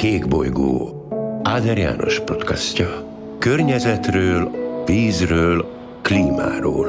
Kék bolygó Áder János podcastja. Környezetről, vízről, klímáról.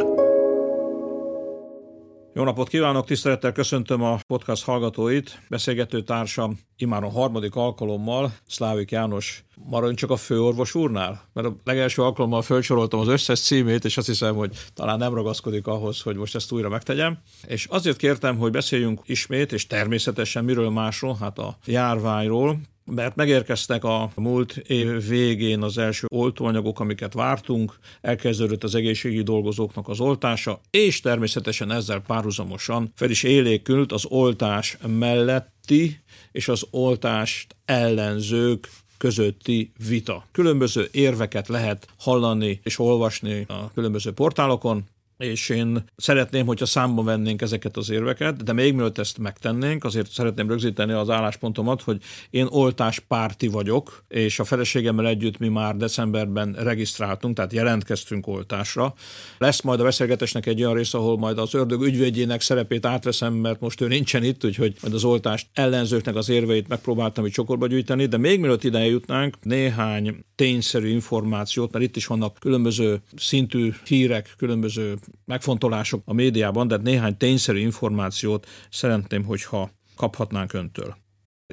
Jó napot kívánok, tisztelettel köszöntöm a podcast hallgatóit. Beszélgető társam imáron harmadik alkalommal, Szlávik János, maradjunk csak a főorvos úrnál, mert a legelső alkalommal felsoroltam az összes címét, és azt hiszem, hogy talán nem ragaszkodik ahhoz, hogy most ezt újra megtegyem. És azért kértem, hogy beszéljünk ismét, és természetesen miről másról, hát a járványról, mert megérkeztek a múlt év végén az első oltóanyagok, amiket vártunk, elkezdődött az egészségügyi dolgozóknak az oltása, és természetesen ezzel párhuzamosan fel is élékült az oltás melletti és az oltást ellenzők közötti vita. Különböző érveket lehet hallani és olvasni a különböző portálokon, és én szeretném, hogyha számba vennénk ezeket az érveket, de még mielőtt ezt megtennénk, azért szeretném rögzíteni az álláspontomat, hogy én oltáspárti vagyok, és a feleségemmel együtt mi már decemberben regisztráltunk, tehát jelentkeztünk oltásra. Lesz majd a beszélgetésnek egy olyan rész, ahol majd az ördög ügyvédjének szerepét átveszem, mert most ő nincsen itt, úgyhogy majd az oltást ellenzőknek az érveit megpróbáltam itt csokorba gyűjteni, de még mielőtt ide jutnánk, néhány tényszerű információt, mert itt is vannak különböző szintű hírek, különböző megfontolások a médiában, de néhány tényszerű információt szeretném, hogyha kaphatnánk öntől.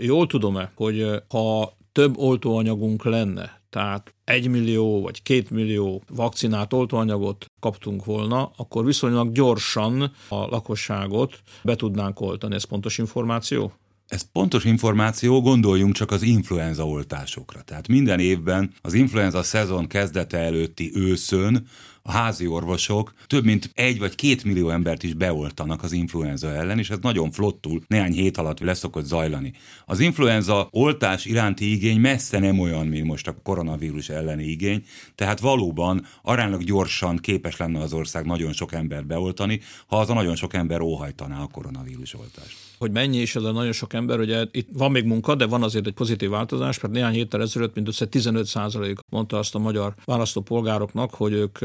Jól tudom-e, hogy ha több oltóanyagunk lenne, tehát egy millió vagy két millió vakcinát, oltóanyagot kaptunk volna, akkor viszonylag gyorsan a lakosságot be tudnánk oltani. Ez pontos információ? Ez pontos információ, gondoljunk csak az influenza oltásokra. Tehát minden évben az influenza szezon kezdete előtti őszön a házi orvosok több mint egy vagy két millió embert is beoltanak az influenza ellen, és ez nagyon flottul néhány hét alatt leszokott zajlani. Az influenza oltás iránti igény messze nem olyan, mint most a koronavírus elleni igény, tehát valóban aránylag gyorsan képes lenne az ország nagyon sok embert beoltani, ha az a nagyon sok ember óhajtaná a koronavírus oltást hogy mennyi is ez a nagyon sok ember, ugye itt van még munka, de van azért egy pozitív változás, mert néhány héttel ezelőtt mindössze 15 százalék mondta azt a magyar választópolgároknak, hogy ők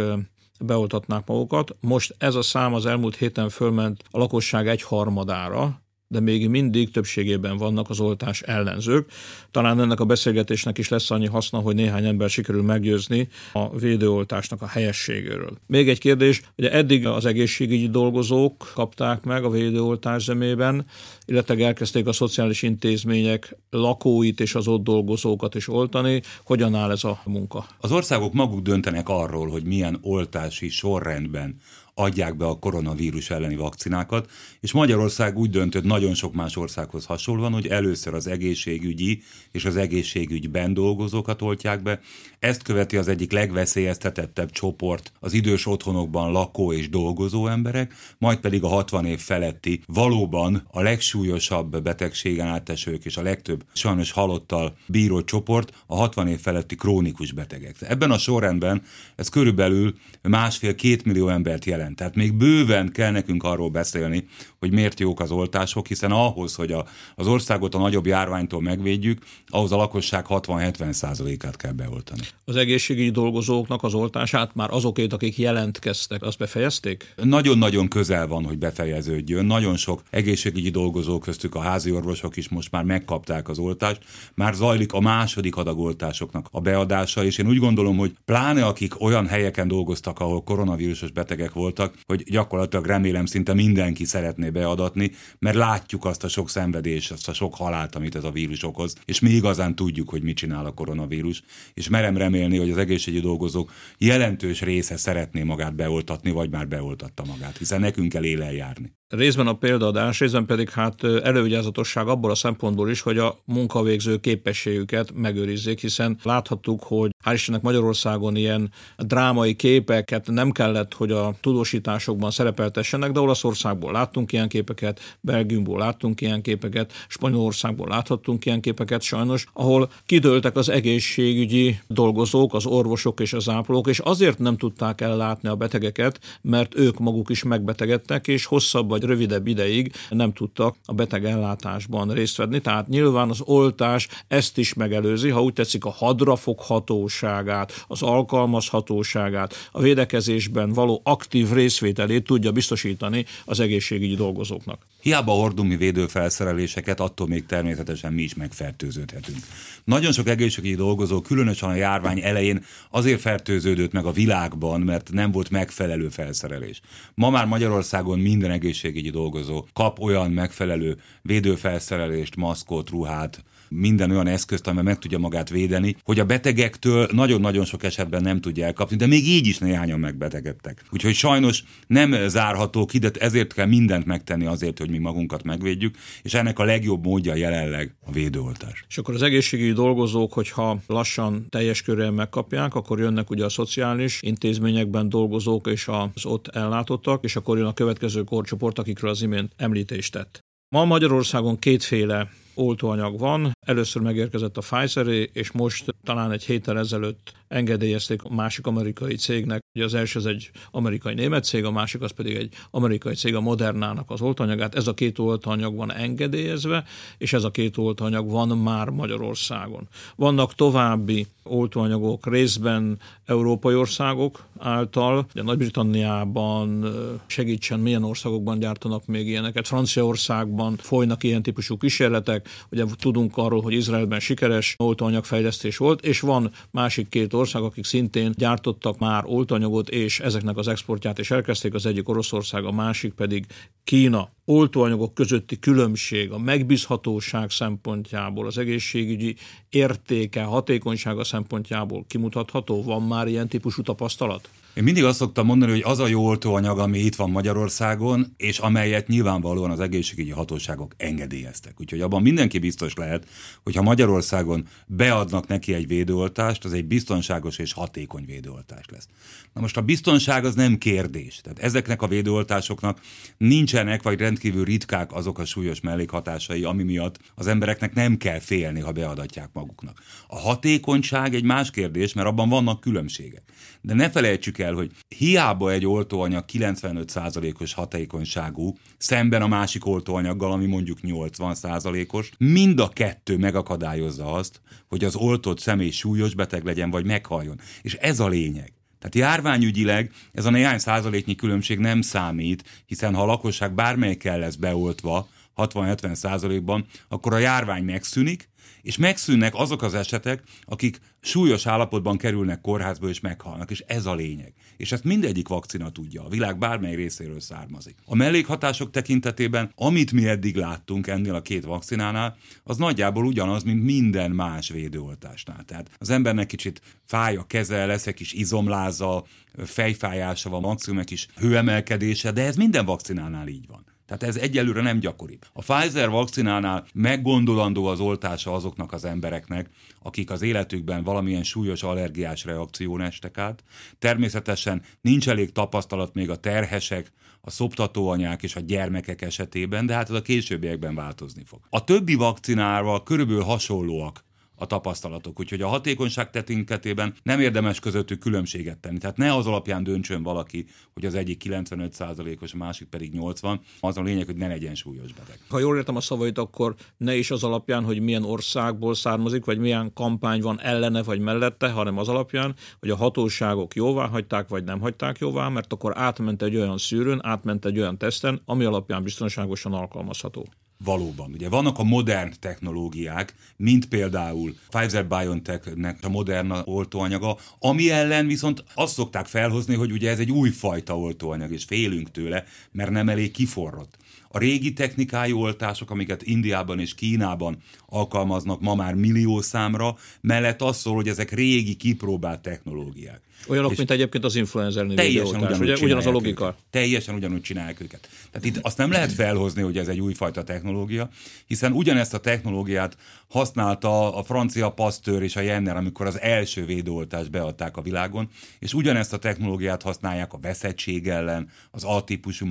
beoltatnák magukat. Most ez a szám az elmúlt héten fölment a lakosság egy harmadára, de még mindig többségében vannak az oltás ellenzők. Talán ennek a beszélgetésnek is lesz annyi haszna, hogy néhány ember sikerül meggyőzni a védőoltásnak a helyességéről. Még egy kérdés, ugye eddig az egészségügyi dolgozók kapták meg a védőoltás zemében, illetve elkezdték a szociális intézmények lakóit és az ott dolgozókat is oltani. Hogyan áll ez a munka? Az országok maguk döntenek arról, hogy milyen oltási sorrendben adják be a koronavírus elleni vakcinákat, és Magyarország úgy döntött nagyon sok más országhoz hasonlóan, hogy először az egészségügyi és az egészségügyben dolgozókat oltják be, ezt követi az egyik legveszélyeztetettebb csoport, az idős otthonokban lakó és dolgozó emberek, majd pedig a 60 év feletti, valóban a legsúlyosabb betegségen átesők és a legtöbb sajnos halottal bíró csoport, a 60 év feletti krónikus betegek. Ebben a sorrendben ez körülbelül másfél-két millió embert jelent. Tehát még bőven kell nekünk arról beszélni, hogy miért jók az oltások, hiszen ahhoz, hogy a, az országot a nagyobb járványtól megvédjük, ahhoz a lakosság 60-70 százalékát kell beoltani. Az egészségügyi dolgozóknak az oltását már azokét, akik jelentkeztek, azt befejezték? Nagyon-nagyon közel van, hogy befejeződjön. Nagyon sok egészségügyi dolgozó köztük a házi orvosok is most már megkapták az oltást. Már zajlik a második adagoltásoknak a beadása, és én úgy gondolom, hogy pláne akik olyan helyeken dolgoztak, ahol koronavírusos betegek voltak, hogy gyakorlatilag remélem szinte mindenki szeretné beadatni, mert látjuk azt a sok szenvedést, azt a sok halált, amit ez a vírus okoz, és mi igazán tudjuk, hogy mit csinál a koronavírus, és merem remélni, hogy az egészségügyi dolgozók jelentős része szeretné magát beoltatni, vagy már beoltatta magát, hiszen nekünk kell élen járni. Részben a példaadás, részben pedig hát elővigyázatosság abból a szempontból is, hogy a munkavégző képességüket megőrizzék, hiszen láthattuk, hogy hál' Istennek Magyarországon ilyen drámai képeket nem kellett, hogy a tudósításokban szerepeltessenek, de Olaszországból láttunk ilyen képeket, Belgiumból láttunk ilyen képeket, Spanyolországból láthattunk ilyen képeket sajnos, ahol kidőltek az egészségügyi dolgozók, az orvosok és az ápolók, és azért nem tudták ellátni a betegeket, mert ők maguk is megbetegedtek, és hosszabb vagy rövidebb ideig nem tudtak a beteg ellátásban részt venni. Tehát nyilván az oltás ezt is megelőzi, ha úgy tetszik a hadrafoghatóságát, az alkalmazhatóságát, a védekezésben való aktív részvételét tudja biztosítani az egészségügyi dolgozóknak. Hiába hordunk mi védőfelszereléseket, attól még természetesen mi is megfertőződhetünk. Nagyon sok egészségügyi dolgozó, különösen a járvány elején azért fertőződött meg a világban, mert nem volt megfelelő felszerelés. Ma már Magyarországon minden egészségügyi dolgozó kap olyan megfelelő védőfelszerelést, maszkot, ruhát, minden olyan eszközt, amely meg tudja magát védeni, hogy a betegektől nagyon-nagyon sok esetben nem tudja elkapni, de még így is néhányan megbetegedtek. Úgyhogy sajnos nem zárható ki, de ezért kell mindent megtenni azért, hogy mi magunkat megvédjük, és ennek a legjobb módja jelenleg a védőoltás. És akkor az egészségügyi dolgozók, hogyha lassan teljes körülön megkapják, akkor jönnek ugye a szociális intézményekben dolgozók és az ott ellátottak, és akkor jön a következő korcsoport, akikről az imént említést tett. Ma Magyarországon kétféle oltóanyag van. Először megérkezett a pfizer és most talán egy héttel ezelőtt engedélyezték a másik amerikai cégnek. Ugye az első az egy amerikai német cég, a másik az pedig egy amerikai cég, a Modernának az oltanyagát. Ez a két oltanyag van engedélyezve, és ez a két oltanyag van már Magyarországon. Vannak további oltóanyagok részben európai országok által, ugye Nagy-Britanniában segítsen, milyen országokban gyártanak még ilyeneket. Franciaországban folynak ilyen típusú kísérletek, ugye tudunk arról, hogy Izraelben sikeres oltóanyagfejlesztés volt, és van másik két ország, akik szintén gyártottak már oltóanyagot, és ezeknek az exportját is elkezdték, az egyik Oroszország, a másik pedig Kína. Oltóanyagok közötti különbség a megbízhatóság szempontjából, az egészségügyi értéke, hatékonysága szempontjából kimutatható? Van már ilyen típusú tapasztalat? Én mindig azt szoktam mondani, hogy az a jó oltóanyag, ami itt van Magyarországon, és amelyet nyilvánvalóan az egészségügyi hatóságok engedélyeztek. Úgyhogy abban mindenki biztos lehet, hogy ha Magyarországon beadnak neki egy védőoltást, az egy biztonságos és hatékony védőoltás lesz. Na most a biztonság az nem kérdés. Tehát ezeknek a védőoltásoknak nincsenek, vagy rendkívül ritkák azok a súlyos mellékhatásai, ami miatt az embereknek nem kell félni, ha beadatják maguknak. A hatékonyság egy más kérdés, mert abban vannak különbségek. De ne felejtsük el, hogy hiába egy oltóanyag 95%-os hatékonyságú, szemben a másik oltóanyaggal, ami mondjuk 80%-os, mind a kettő megakadályozza azt, hogy az oltott személy súlyos beteg legyen, vagy meghaljon. És ez a lényeg. Tehát járványügyileg ez a néhány százaléknyi különbség nem számít, hiszen ha a lakosság bármelyikkel lesz beoltva, 60-70 százalékban, akkor a járvány megszűnik, és megszűnnek azok az esetek, akik súlyos állapotban kerülnek kórházba és meghalnak, és ez a lényeg. És ezt mindegyik vakcina tudja, a világ bármely részéről származik. A mellékhatások tekintetében, amit mi eddig láttunk ennél a két vakcinánál, az nagyjából ugyanaz, mint minden más védőoltásnál. Tehát az embernek kicsit fáj a keze, lesz egy kis izomláza, fejfájása van, maximum egy kis hőemelkedése, de ez minden vakcinánál így van. Tehát ez egyelőre nem gyakori. A Pfizer vakcinánál meggondolandó az oltása azoknak az embereknek, akik az életükben valamilyen súlyos allergiás reakción estek át. Természetesen nincs elég tapasztalat még a terhesek, a szoptatóanyák és a gyermekek esetében, de hát ez a későbbiekben változni fog. A többi vakcinával körülbelül hasonlóak a tapasztalatok. Úgyhogy a hatékonyság tekintetében nem érdemes közöttük különbséget tenni. Tehát ne az alapján döntsön valaki, hogy az egyik 95%-os, a másik pedig 80. Az a lényeg, hogy ne legyen súlyos beteg. Ha jól értem a szavait, akkor ne is az alapján, hogy milyen országból származik, vagy milyen kampány van ellene vagy mellette, hanem az alapján, hogy a hatóságok jóvá hagyták, vagy nem hagyták jóvá, mert akkor átment egy olyan szűrőn, átment egy olyan teszten, ami alapján biztonságosan alkalmazható. Valóban. Ugye vannak a modern technológiák, mint például Pfizer-BioNTech-nek a Moderna oltóanyaga, ami ellen viszont azt szokták felhozni, hogy ugye ez egy újfajta oltóanyag, és félünk tőle, mert nem elég kiforrott. A régi technikájú oltások, amiket Indiában és Kínában alkalmaznak ma már millió számra, mellett az szól, hogy ezek régi kipróbált technológiák. Olyanok, mint egyébként az influenza elleni teljesen ugyanúgy ugye? Ugyanaz a logika. Őket. Teljesen ugyanúgy csinálják őket. Tehát itt azt nem lehet felhozni, hogy ez egy újfajta technológia, technológia, hiszen ugyanezt a technológiát használta a francia Pasteur és a Jenner, amikor az első védőoltást beadták a világon, és ugyanezt a technológiát használják a veszettség ellen, az A-típusú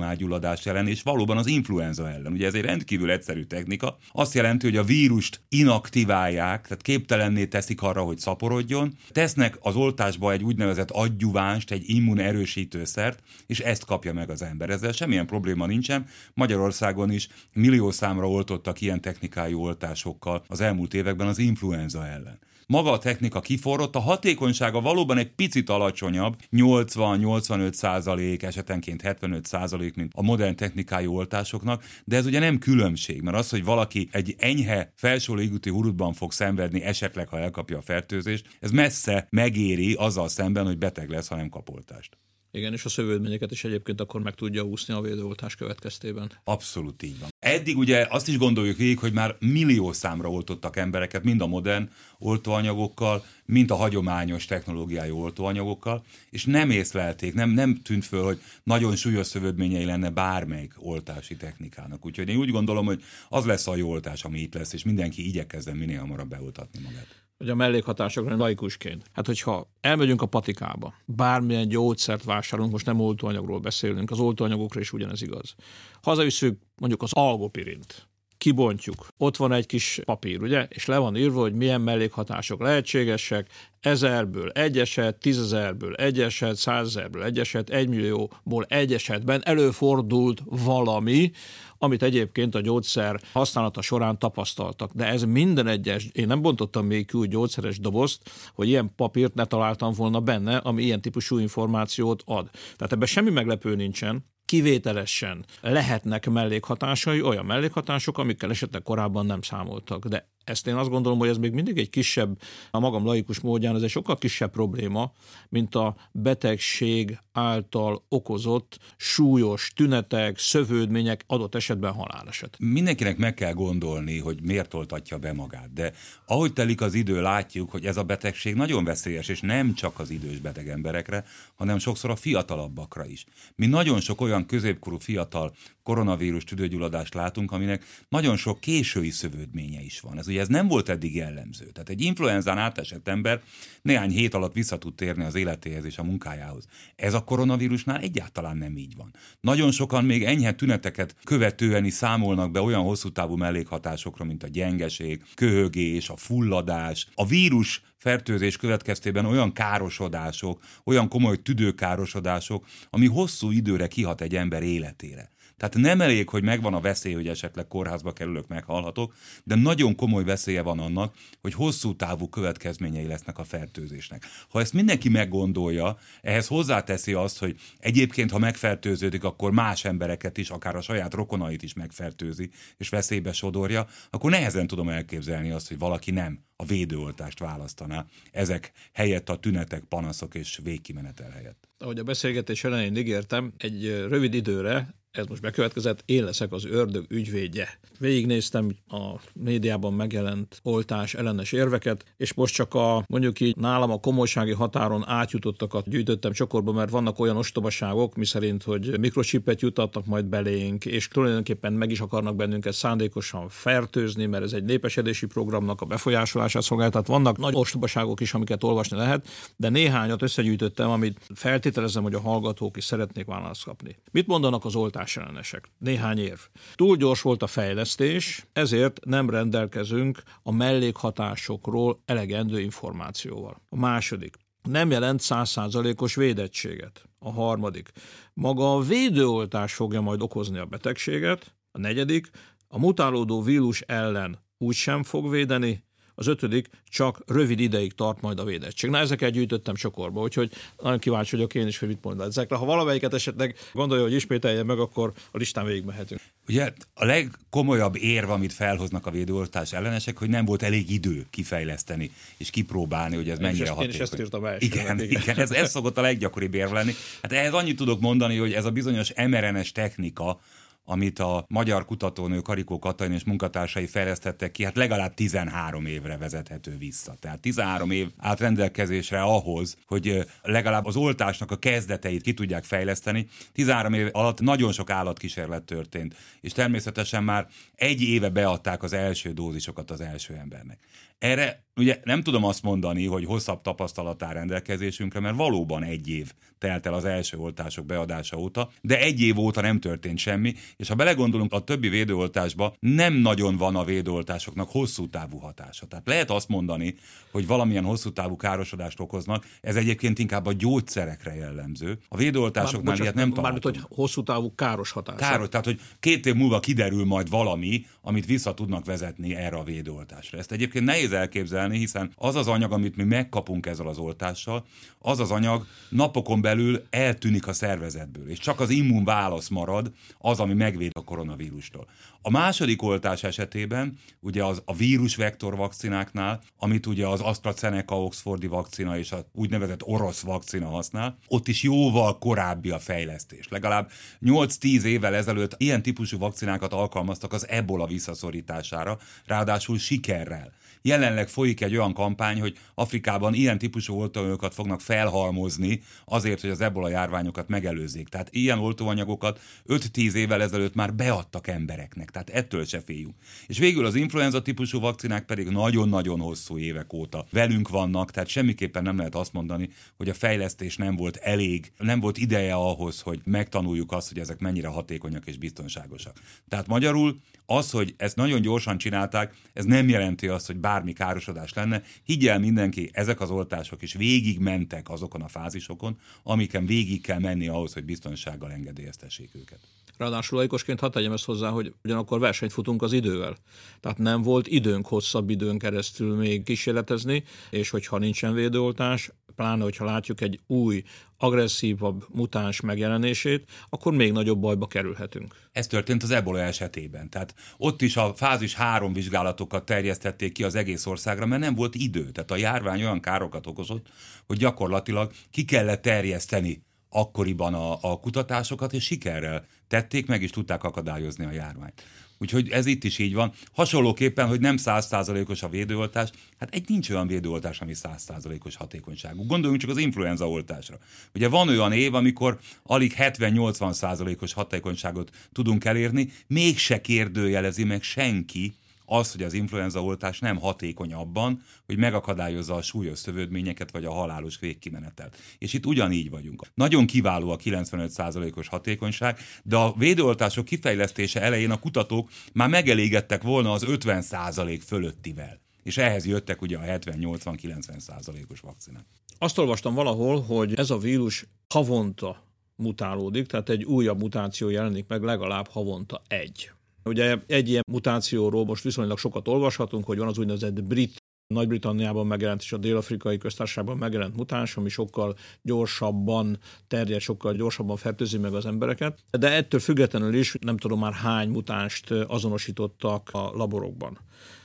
ellen, és valóban az influenza ellen. Ugye ez egy rendkívül egyszerű technika. Azt jelenti, hogy a vírust inaktiválják, tehát képtelenné teszik arra, hogy szaporodjon, tesznek az oltásba egy úgynevezett adjuvánst, egy immunerősítőszert, és ezt kapja meg az ember. Ezzel semmilyen probléma nincsen. Magyarországon is millió számra oltottak ilyen technikájú oltásokkal az elmúlt években az influenza ellen. Maga a technika kiforrott, a hatékonysága valóban egy picit alacsonyabb, 80-85 százalék, esetenként 75 százalék, mint a modern technikájú oltásoknak, de ez ugye nem különbség, mert az, hogy valaki egy enyhe felső légúti hurutban fog szenvedni, esetleg ha elkapja a fertőzést, ez messze megéri azzal szemben, hogy beteg lesz, ha nem kap oltást. Igen, és a szövődményeket is egyébként akkor meg tudja úszni a védőoltás következtében. Abszolút így van. Eddig ugye azt is gondoljuk végig, hogy már millió számra oltottak embereket, mind a modern oltóanyagokkal, mint a hagyományos technológiájú oltóanyagokkal, és nem észlelték, nem, nem tűnt föl, hogy nagyon súlyos szövődményei lenne bármelyik oltási technikának. Úgyhogy én úgy gondolom, hogy az lesz a jó oltás, ami itt lesz, és mindenki igyekezzen minél hamarabb beoltatni magát hogy a mellékhatásokra laikusként. Hát, hogyha elmegyünk a patikába, bármilyen gyógyszert vásárolunk, most nem oltóanyagról beszélünk, az oltóanyagokra is ugyanez igaz. Hazaviszünk mondjuk az algopirint, kibontjuk, ott van egy kis papír, ugye, és le van írva, hogy milyen mellékhatások lehetségesek, ezerből egy eset, tízezerből egy eset, százezerből egy eset, egymillióból egy esetben előfordult valami, amit egyébként a gyógyszer használata során tapasztaltak. De ez minden egyes, én nem bontottam még ki úgy gyógyszeres dobozt, hogy ilyen papírt ne találtam volna benne, ami ilyen típusú információt ad. Tehát ebben semmi meglepő nincsen, kivételesen lehetnek mellékhatásai, olyan mellékhatások, amikkel esetleg korábban nem számoltak. De ezt én azt gondolom, hogy ez még mindig egy kisebb, a magam laikus módján, ez egy sokkal kisebb probléma, mint a betegség által okozott súlyos tünetek, szövődmények, adott esetben haláleset. Mindenkinek meg kell gondolni, hogy miért oltatja be magát, de ahogy telik az idő, látjuk, hogy ez a betegség nagyon veszélyes, és nem csak az idős beteg emberekre, hanem sokszor a fiatalabbakra is. Mi nagyon sok olyan középkorú fiatal koronavírus tüdőgyulladást látunk, aminek nagyon sok késői szövődménye is van. Ez ugye ez nem volt eddig jellemző. Tehát egy influenzán átesett ember néhány hét alatt vissza tud térni az életéhez és a munkájához. Ez a koronavírusnál egyáltalán nem így van. Nagyon sokan még enyhe tüneteket követően is számolnak be olyan hosszú távú mellékhatásokra, mint a gyengeség, köhögés, a fulladás, a vírus fertőzés következtében olyan károsodások, olyan komoly tüdőkárosodások, ami hosszú időre kihat egy ember életére. Tehát nem elég, hogy megvan a veszély, hogy esetleg kórházba kerülök, meghalhatok, de nagyon komoly veszélye van annak, hogy hosszú távú következményei lesznek a fertőzésnek. Ha ezt mindenki meggondolja, ehhez hozzáteszi azt, hogy egyébként, ha megfertőződik, akkor más embereket is, akár a saját rokonait is megfertőzi, és veszélybe sodorja, akkor nehezen tudom elképzelni azt, hogy valaki nem a védőoltást választaná. Ezek helyett a tünetek, panaszok és végkimenetel helyett. Ahogy a beszélgetés elején ígértem, egy rövid időre ez most bekövetkezett, én leszek az ördög ügyvédje. Végignéztem a médiában megjelent oltás ellenes érveket, és most csak a mondjuk így nálam a komolysági határon átjutottakat gyűjtöttem csokorba, mert vannak olyan ostobaságok, miszerint, hogy mikrocsipet jutatnak majd belénk, és tulajdonképpen meg is akarnak bennünket szándékosan fertőzni, mert ez egy népesedési programnak a befolyásolását szolgál. Tehát vannak nagy ostobaságok is, amiket olvasni lehet, de néhányat összegyűjtöttem, amit feltételezem, hogy a hallgatók is szeretnék választ kapni. Mit mondanak az oltás hatásellenesek. Néhány érv. Túl gyors volt a fejlesztés, ezért nem rendelkezünk a mellékhatásokról elegendő információval. A második. Nem jelent százszázalékos védettséget. A harmadik. Maga a védőoltás fogja majd okozni a betegséget. A negyedik. A mutálódó vírus ellen úgy sem fog védeni, az ötödik csak rövid ideig tart majd a védettség. Na, ezeket gyűjtöttem sokorba, úgyhogy nagyon kíváncsi vagyok én is, hogy mit mondod ezekre. Ha valamelyiket esetleg gondolja, hogy ismételje meg, akkor a listán végigmehetünk. Ugye a legkomolyabb érv, amit felhoznak a védőoltás ellenesek, hogy nem volt elég idő kifejleszteni és kipróbálni, hogy ez én mennyire hatékony. Én is ezt írtam első, igen, igen, igen, ez, ez szokott a leggyakoribb érv lenni. Hát ehhez annyit tudok mondani, hogy ez a bizonyos mRNS technika, amit a magyar kutatónő Karikó Katalin és munkatársai fejlesztettek ki, hát legalább 13 évre vezethető vissza. Tehát 13 év állt rendelkezésre ahhoz, hogy legalább az oltásnak a kezdeteit ki tudják fejleszteni. 13 év alatt nagyon sok állatkísérlet történt, és természetesen már egy éve beadták az első dózisokat az első embernek. Erre ugye nem tudom azt mondani, hogy hosszabb tapasztalat áll rendelkezésünkre, mert valóban egy év telt el az első oltások beadása óta, de egy év óta nem történt semmi, és ha belegondolunk a többi védőoltásba, nem nagyon van a védőoltásoknak hosszú távú hatása. Tehát lehet azt mondani, hogy valamilyen hosszú távú károsodást okoznak, ez egyébként inkább a gyógyszerekre jellemző. A védőoltásoknál Már, ilyet nem találtunk. Mármint, hogy hosszú távú káros hatás. Káros, tehát hogy két év múlva kiderül majd valami, amit vissza tudnak vezetni erre a védőoltásra. Ezt egyébként nehéz elképzelni, hiszen az az anyag, amit mi megkapunk ezzel az oltással, az az anyag napokon belül eltűnik a szervezetből, és csak az immunválasz marad az, ami megvéd a koronavírustól. A második oltás esetében, ugye az a vírusvektor vakcináknál, amit ugye az AstraZeneca Oxfordi vakcina és a úgynevezett orosz vakcina használ, ott is jóval korábbi a fejlesztés. Legalább 8-10 évvel ezelőtt ilyen típusú vakcinákat alkalmaztak az ebola visszaszorítására, ráadásul sikerrel. Jelenleg folyik egy olyan kampány, hogy Afrikában ilyen típusú oltóanyagokat fognak felhalmozni azért, hogy az ebola járványokat megelőzzék. Tehát ilyen oltóanyagokat 5-10 évvel ezelőtt már beadtak embereknek. Tehát ettől se féljünk. És végül az influenza típusú vakcinák pedig nagyon-nagyon hosszú évek óta velünk vannak, tehát semmiképpen nem lehet azt mondani, hogy a fejlesztés nem volt elég, nem volt ideje ahhoz, hogy megtanuljuk azt, hogy ezek mennyire hatékonyak és biztonságosak. Tehát magyarul az, hogy ezt nagyon gyorsan csinálták, ez nem jelenti azt, hogy bármi károsodás lenne. Higgyel mindenki, ezek az oltások is végig mentek azokon a fázisokon, amiken végig kell menni ahhoz, hogy biztonsággal engedélyeztessék őket. Ráadásul laikosként hadd tegyem ezt hozzá, hogy ugyanakkor versenyt futunk az idővel. Tehát nem volt időnk hosszabb időn keresztül még kísérletezni, és hogyha nincsen védőoltás, pláne hogyha látjuk egy új, agresszívabb mutáns megjelenését, akkor még nagyobb bajba kerülhetünk. Ez történt az ebola esetében. Tehát ott is a fázis három vizsgálatokat terjesztették ki az egész országra, mert nem volt idő. Tehát a járvány olyan károkat okozott, hogy gyakorlatilag ki kellett terjeszteni akkoriban a, a kutatásokat, és sikerrel tették, meg is tudták akadályozni a járványt. Úgyhogy ez itt is így van. Hasonlóképpen, hogy nem százszázalékos a védőoltás, hát egy nincs olyan védőoltás, ami százszázalékos hatékonyságú. Gondoljunk csak az influenza oltásra. Ugye van olyan év, amikor alig 70-80 százalékos hatékonyságot tudunk elérni, mégse kérdőjelezi meg senki, az, hogy az influenza oltás nem hatékony abban, hogy megakadályozza a súlyos szövődményeket vagy a halálos végkimenetet. És itt ugyanígy vagyunk. Nagyon kiváló a 95%-os hatékonyság, de a védőoltások kifejlesztése elején a kutatók már megelégedtek volna az 50% fölöttivel. És ehhez jöttek ugye a 70-80-90 százalékos vakcinák. Azt olvastam valahol, hogy ez a vírus havonta mutálódik, tehát egy újabb mutáció jelenik meg legalább havonta egy. Ugye egy ilyen mutációról most viszonylag sokat olvashatunk, hogy van az úgynevezett brit nagy-Britanniában megjelent és a dél-afrikai köztársaságban megjelent mutáns, ami sokkal gyorsabban terjed, sokkal gyorsabban fertőzi meg az embereket. De ettől függetlenül is nem tudom már hány mutánst azonosítottak a laborokban.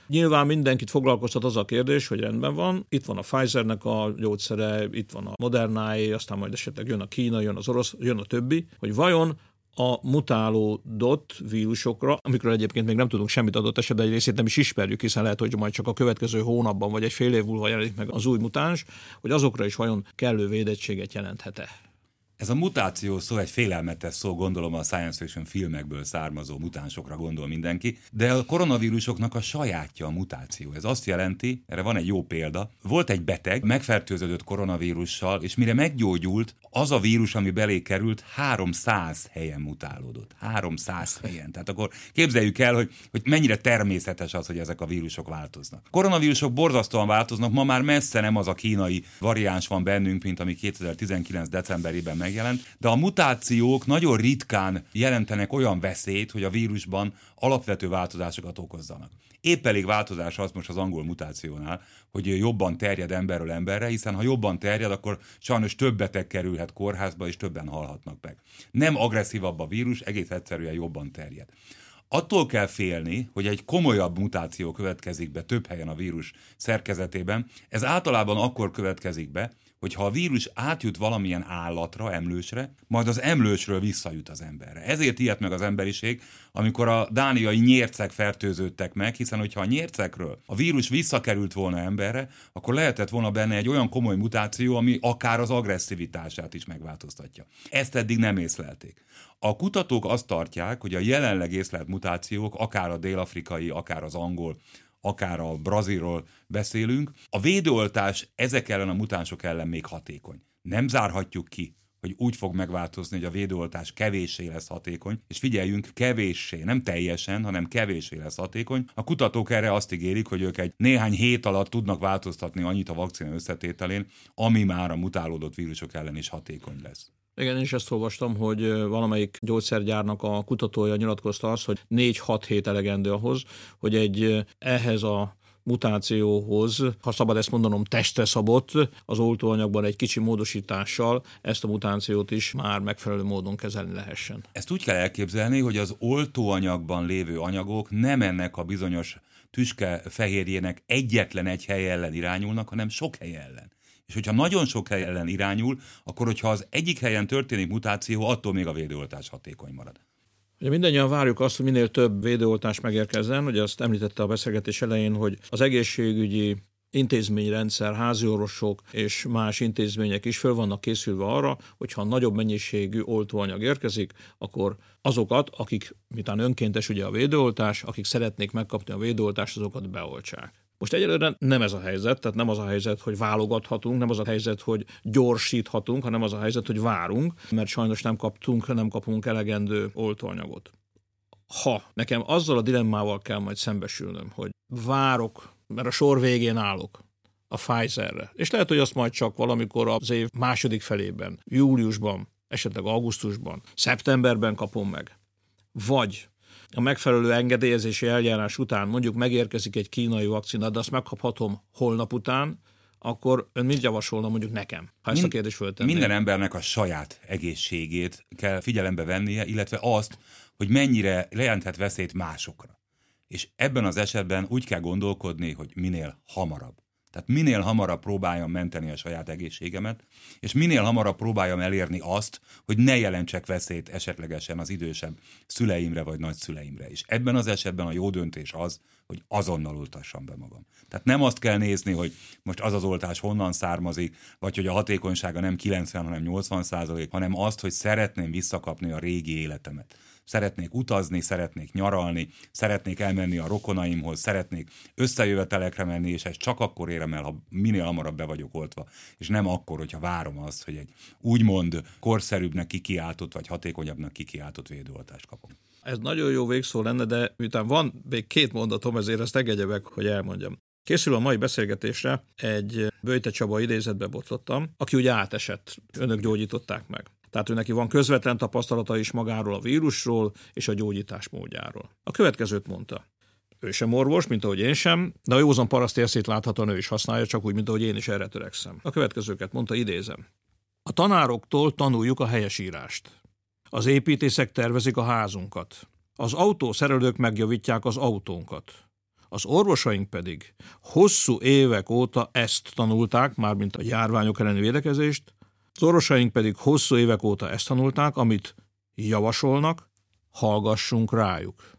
Nyilván mindenkit foglalkoztat az a kérdés, hogy rendben van, itt van a Pfizernek a gyógyszere, itt van a Modernáé, aztán majd esetleg jön a Kína, jön az orosz, jön a többi, hogy vajon a mutálódott vírusokra, amikről egyébként még nem tudunk semmit adott esetben, egy részét nem is ismerjük, hiszen lehet, hogy majd csak a következő hónapban vagy egy fél év múlva jelenik meg az új mutáns, hogy azokra is vajon kellő védettséget jelenthet-e. Ez a mutáció szó egy félelmetes szó, gondolom a science fiction filmekből származó mutánsokra gondol mindenki, de a koronavírusoknak a sajátja a mutáció. Ez azt jelenti, erre van egy jó példa, volt egy beteg, megfertőződött koronavírussal, és mire meggyógyult, az a vírus, ami belé került, 300 helyen mutálódott. 300 helyen. Tehát akkor képzeljük el, hogy, hogy mennyire természetes az, hogy ezek a vírusok változnak. Koronavírusok borzasztóan változnak, ma már messze nem az a kínai variáns van bennünk, mint ami 2019. decemberében meg megjelent, de a mutációk nagyon ritkán jelentenek olyan veszélyt, hogy a vírusban alapvető változásokat okozzanak. Épp elég változás az most az angol mutációnál, hogy jobban terjed emberről emberre, hiszen ha jobban terjed, akkor sajnos több beteg kerülhet kórházba, és többen halhatnak meg. Nem agresszívabb a vírus, egész egyszerűen jobban terjed. Attól kell félni, hogy egy komolyabb mutáció következik be több helyen a vírus szerkezetében. Ez általában akkor következik be, hogy ha a vírus átjut valamilyen állatra, emlősre, majd az emlősről visszajut az emberre. Ezért ilyet meg az emberiség, amikor a dániai nyércek fertőződtek meg, hiszen hogyha a nyércekről a vírus visszakerült volna emberre, akkor lehetett volna benne egy olyan komoly mutáció, ami akár az agresszivitását is megváltoztatja. Ezt eddig nem észlelték. A kutatók azt tartják, hogy a jelenleg észlelt mutációk, akár a dél-afrikai, akár az angol, akár a brazilról beszélünk, a védőoltás ezek ellen a mutánsok ellen még hatékony. Nem zárhatjuk ki, hogy úgy fog megváltozni, hogy a védőoltás kevéssé lesz hatékony, és figyeljünk, kevéssé, nem teljesen, hanem kevéssé lesz hatékony. A kutatók erre azt ígérik, hogy ők egy néhány hét alatt tudnak változtatni annyit a vakcina összetételén, ami már a mutálódott vírusok ellen is hatékony lesz. Igen, én is ezt olvastam, hogy valamelyik gyógyszergyárnak a kutatója nyilatkozta azt, hogy 4-6 hét elegendő ahhoz, hogy egy ehhez a mutációhoz, ha szabad ezt mondanom, testre szabott, az oltóanyagban egy kicsi módosítással ezt a mutációt is már megfelelő módon kezelni lehessen. Ezt úgy kell elképzelni, hogy az oltóanyagban lévő anyagok nem ennek a bizonyos tüske fehérjének egyetlen egy hely ellen irányulnak, hanem sok hely ellen. És hogyha nagyon sok hely ellen irányul, akkor hogyha az egyik helyen történik mutáció, attól még a védőoltás hatékony marad. Ugye mindannyian várjuk azt, hogy minél több védőoltás megérkezzen, ugye azt említette a beszélgetés elején, hogy az egészségügyi intézményrendszer, háziorvosok és más intézmények is föl vannak készülve arra, hogyha nagyobb mennyiségű oltóanyag érkezik, akkor azokat, akik, mitán önkéntes ugye a védőoltás, akik szeretnék megkapni a védőoltást, azokat beoltsák. Most egyelőre nem ez a helyzet, tehát nem az a helyzet, hogy válogathatunk, nem az a helyzet, hogy gyorsíthatunk, hanem az a helyzet, hogy várunk, mert sajnos nem kaptunk, nem kapunk elegendő oltóanyagot. Ha nekem azzal a dilemmával kell majd szembesülnöm, hogy várok, mert a sor végén állok, a Pfizerre. És lehet, hogy azt majd csak valamikor az év második felében, júliusban, esetleg augusztusban, szeptemberben kapom meg. Vagy a megfelelő engedélyezési eljárás után mondjuk megérkezik egy kínai vakcina, de azt megkaphatom holnap után, akkor ön mit javasolna mondjuk nekem, ha ezt a kérdést föltenném? Minden embernek a saját egészségét kell figyelembe vennie, illetve azt, hogy mennyire lejelenthet veszélyt másokra. És ebben az esetben úgy kell gondolkodni, hogy minél hamarabb. Tehát minél hamarabb próbáljam menteni a saját egészségemet, és minél hamarabb próbáljam elérni azt, hogy ne jelentsek veszélyt esetlegesen az idősebb szüleimre vagy nagyszüleimre is. Ebben az esetben a jó döntés az, hogy azonnal oltassam be magam. Tehát nem azt kell nézni, hogy most az az oltás honnan származik, vagy hogy a hatékonysága nem 90, hanem 80 százalék, hanem azt, hogy szeretném visszakapni a régi életemet szeretnék utazni, szeretnék nyaralni, szeretnék elmenni a rokonaimhoz, szeretnék összejövetelekre menni, és ezt csak akkor érem el, ha minél hamarabb be vagyok oltva, és nem akkor, hogyha várom azt, hogy egy úgymond korszerűbbnek kikiáltott, vagy hatékonyabbnak kikiáltott védőoltást kapom. Ez nagyon jó végszó lenne, de miután van még két mondatom, ezért ezt engedje hogy elmondjam. Készül a mai beszélgetésre egy Böjte Csaba idézetbe botlottam, aki ugye átesett, önök gyógyították meg. Tehát ő neki van közvetlen tapasztalata is magáról a vírusról és a gyógyítás módjáról. A következőt mondta. Ő sem orvos, mint ahogy én sem, de a józan paraszt érszét láthatóan ő is használja, csak úgy, mint ahogy én is erre törekszem. A következőket mondta, idézem. A tanároktól tanuljuk a helyesírást. Az építészek tervezik a házunkat. Az autószerelők megjavítják az autónkat. Az orvosaink pedig hosszú évek óta ezt tanulták, mármint a járványok elleni védekezést, az orvosaink pedig hosszú évek óta ezt tanulták, amit javasolnak, hallgassunk rájuk.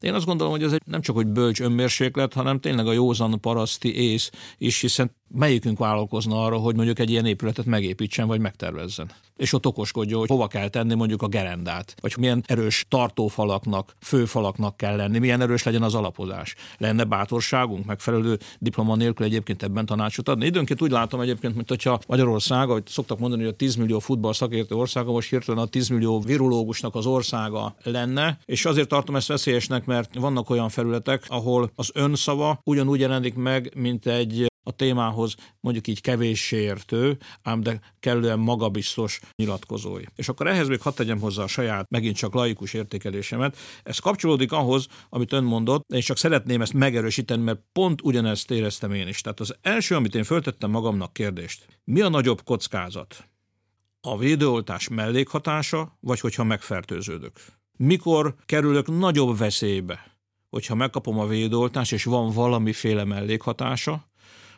Én azt gondolom, hogy ez egy nem csak hogy bölcs önmérséklet, hanem tényleg a józan paraszti ész is, hiszen melyikünk vállalkozna arra, hogy mondjuk egy ilyen épületet megépítsen vagy megtervezzen. És ott okoskodjon, hogy hova kell tenni mondjuk a gerendát, vagy milyen erős tartófalaknak, főfalaknak kell lenni, milyen erős legyen az alapozás. Lenne bátorságunk megfelelő diploma nélkül egyébként ebben tanácsot adni. Időnként úgy látom egyébként, mint hogyha Magyarország, ahogy szoktak mondani, hogy a 10 millió futball szakértő országa, most hirtelen a 10 millió virológusnak az országa lenne, és azért tartom ezt veszélyesnek, mert vannak olyan felületek, ahol az önszava ugyanúgy jelenik meg, mint egy a témához mondjuk így kevéssé értő, ám de kellően magabiztos nyilatkozói. És akkor ehhez még hadd tegyem hozzá a saját, megint csak laikus értékelésemet. Ez kapcsolódik ahhoz, amit ön mondott, és csak szeretném ezt megerősíteni, mert pont ugyanezt éreztem én is. Tehát az első, amit én föltettem magamnak kérdést, mi a nagyobb kockázat? A védőoltás mellékhatása, vagy hogyha megfertőződök? Mikor kerülök nagyobb veszélybe? Hogyha megkapom a védőoltást, és van valamiféle mellékhatása,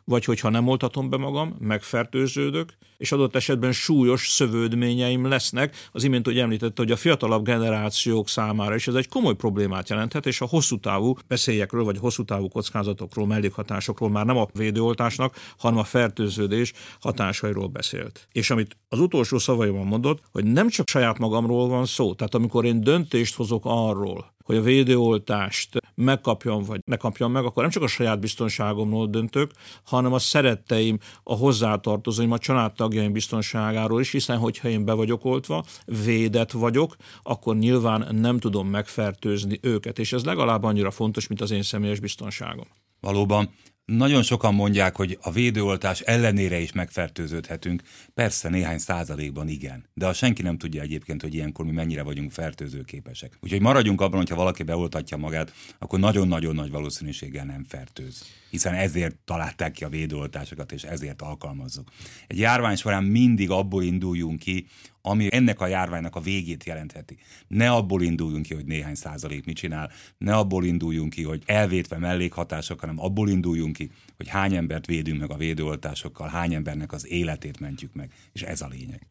vagy hogyha nem oltatom be magam, megfertőződök, és adott esetben súlyos szövődményeim lesznek. Az imént, hogy említette, hogy a fiatalabb generációk számára is ez egy komoly problémát jelenthet, és a hosszú távú veszélyekről, vagy a hosszú távú kockázatokról, mellékhatásokról már nem a védőoltásnak, hanem a fertőződés hatásairól beszélt. És amit az utolsó szavaiban mondott, hogy nem csak saját magamról van szó, tehát amikor én döntést hozok arról, hogy a védőoltást megkapjam, vagy ne kapjam meg, akkor nem csak a saját biztonságomról döntök, hanem a szeretteim, a hozzátartozóim, a családtagjaim biztonságáról is, hiszen hogyha én be vagyok oltva, védett vagyok, akkor nyilván nem tudom megfertőzni őket, és ez legalább annyira fontos, mint az én személyes biztonságom. Valóban nagyon sokan mondják, hogy a védőoltás ellenére is megfertőződhetünk. Persze néhány százalékban igen, de a senki nem tudja egyébként, hogy ilyenkor mi mennyire vagyunk fertőzőképesek. Úgyhogy maradjunk abban, hogyha valaki beoltatja magát, akkor nagyon-nagyon nagy valószínűséggel nem fertőz. Hiszen ezért találták ki a védőoltásokat, és ezért alkalmazzuk. Egy járvány során mindig abból induljunk ki, ami ennek a járványnak a végét jelentheti. Ne abból induljunk ki, hogy néhány százalék mit csinál, ne abból induljunk ki, hogy elvétve mellékhatások, hanem abból induljunk ki, hogy hány embert védünk meg a védőoltásokkal, hány embernek az életét mentjük meg, és ez a lényeg.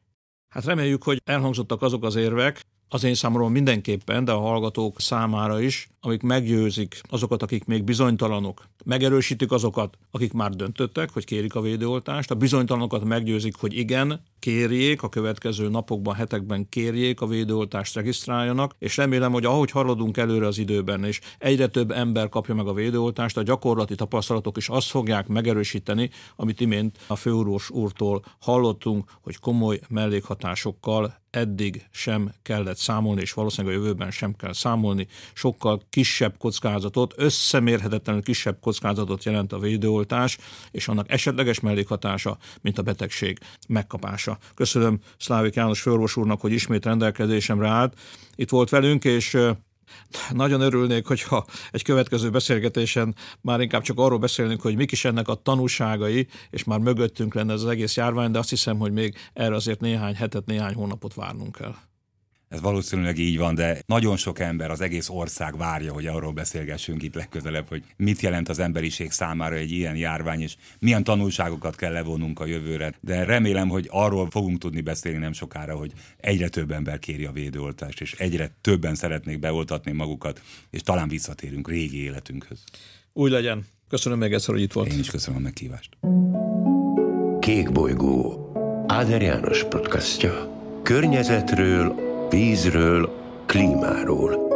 Hát reméljük, hogy elhangzottak azok az érvek, az én számomra mindenképpen, de a hallgatók számára is, amik meggyőzik azokat, akik még bizonytalanok, megerősítik azokat, akik már döntöttek, hogy kérik a védőoltást, a bizonytalanokat meggyőzik, hogy igen, kérjék, a következő napokban, hetekben kérjék a védőoltást, regisztráljanak, és remélem, hogy ahogy haladunk előre az időben, és egyre több ember kapja meg a védőoltást, a gyakorlati tapasztalatok is azt fogják megerősíteni, amit imént a főúrós úrtól hallottunk, hogy komoly mellékhatásokkal eddig sem kellett számolni, és valószínűleg a jövőben sem kell számolni, sokkal kisebb kockázatot, összemérhetetlenül kisebb kockázatot jelent a védőoltás, és annak esetleges mellékhatása, mint a betegség megkapása. Köszönöm Szlávik János főorvos úrnak, hogy ismét rendelkezésemre állt. Itt volt velünk, és nagyon örülnék, hogyha egy következő beszélgetésen már inkább csak arról beszélnénk, hogy mik is ennek a tanúságai, és már mögöttünk lenne ez az egész járvány, de azt hiszem, hogy még erre azért néhány hetet, néhány hónapot várnunk kell. Ez valószínűleg így van, de nagyon sok ember, az egész ország várja, hogy arról beszélgessünk itt legközelebb, hogy mit jelent az emberiség számára egy ilyen járvány, és milyen tanulságokat kell levonnunk a jövőre. De remélem, hogy arról fogunk tudni beszélni nem sokára, hogy egyre több ember kéri a védőoltást, és egyre többen szeretnék beoltatni magukat, és talán visszatérünk régi életünkhöz. Úgy legyen. Köszönöm még egyszer, hogy itt volt. Én is köszönöm a meghívást. Kék bolygó. Áder János podcastja. Környezetről, vízről, klímáról.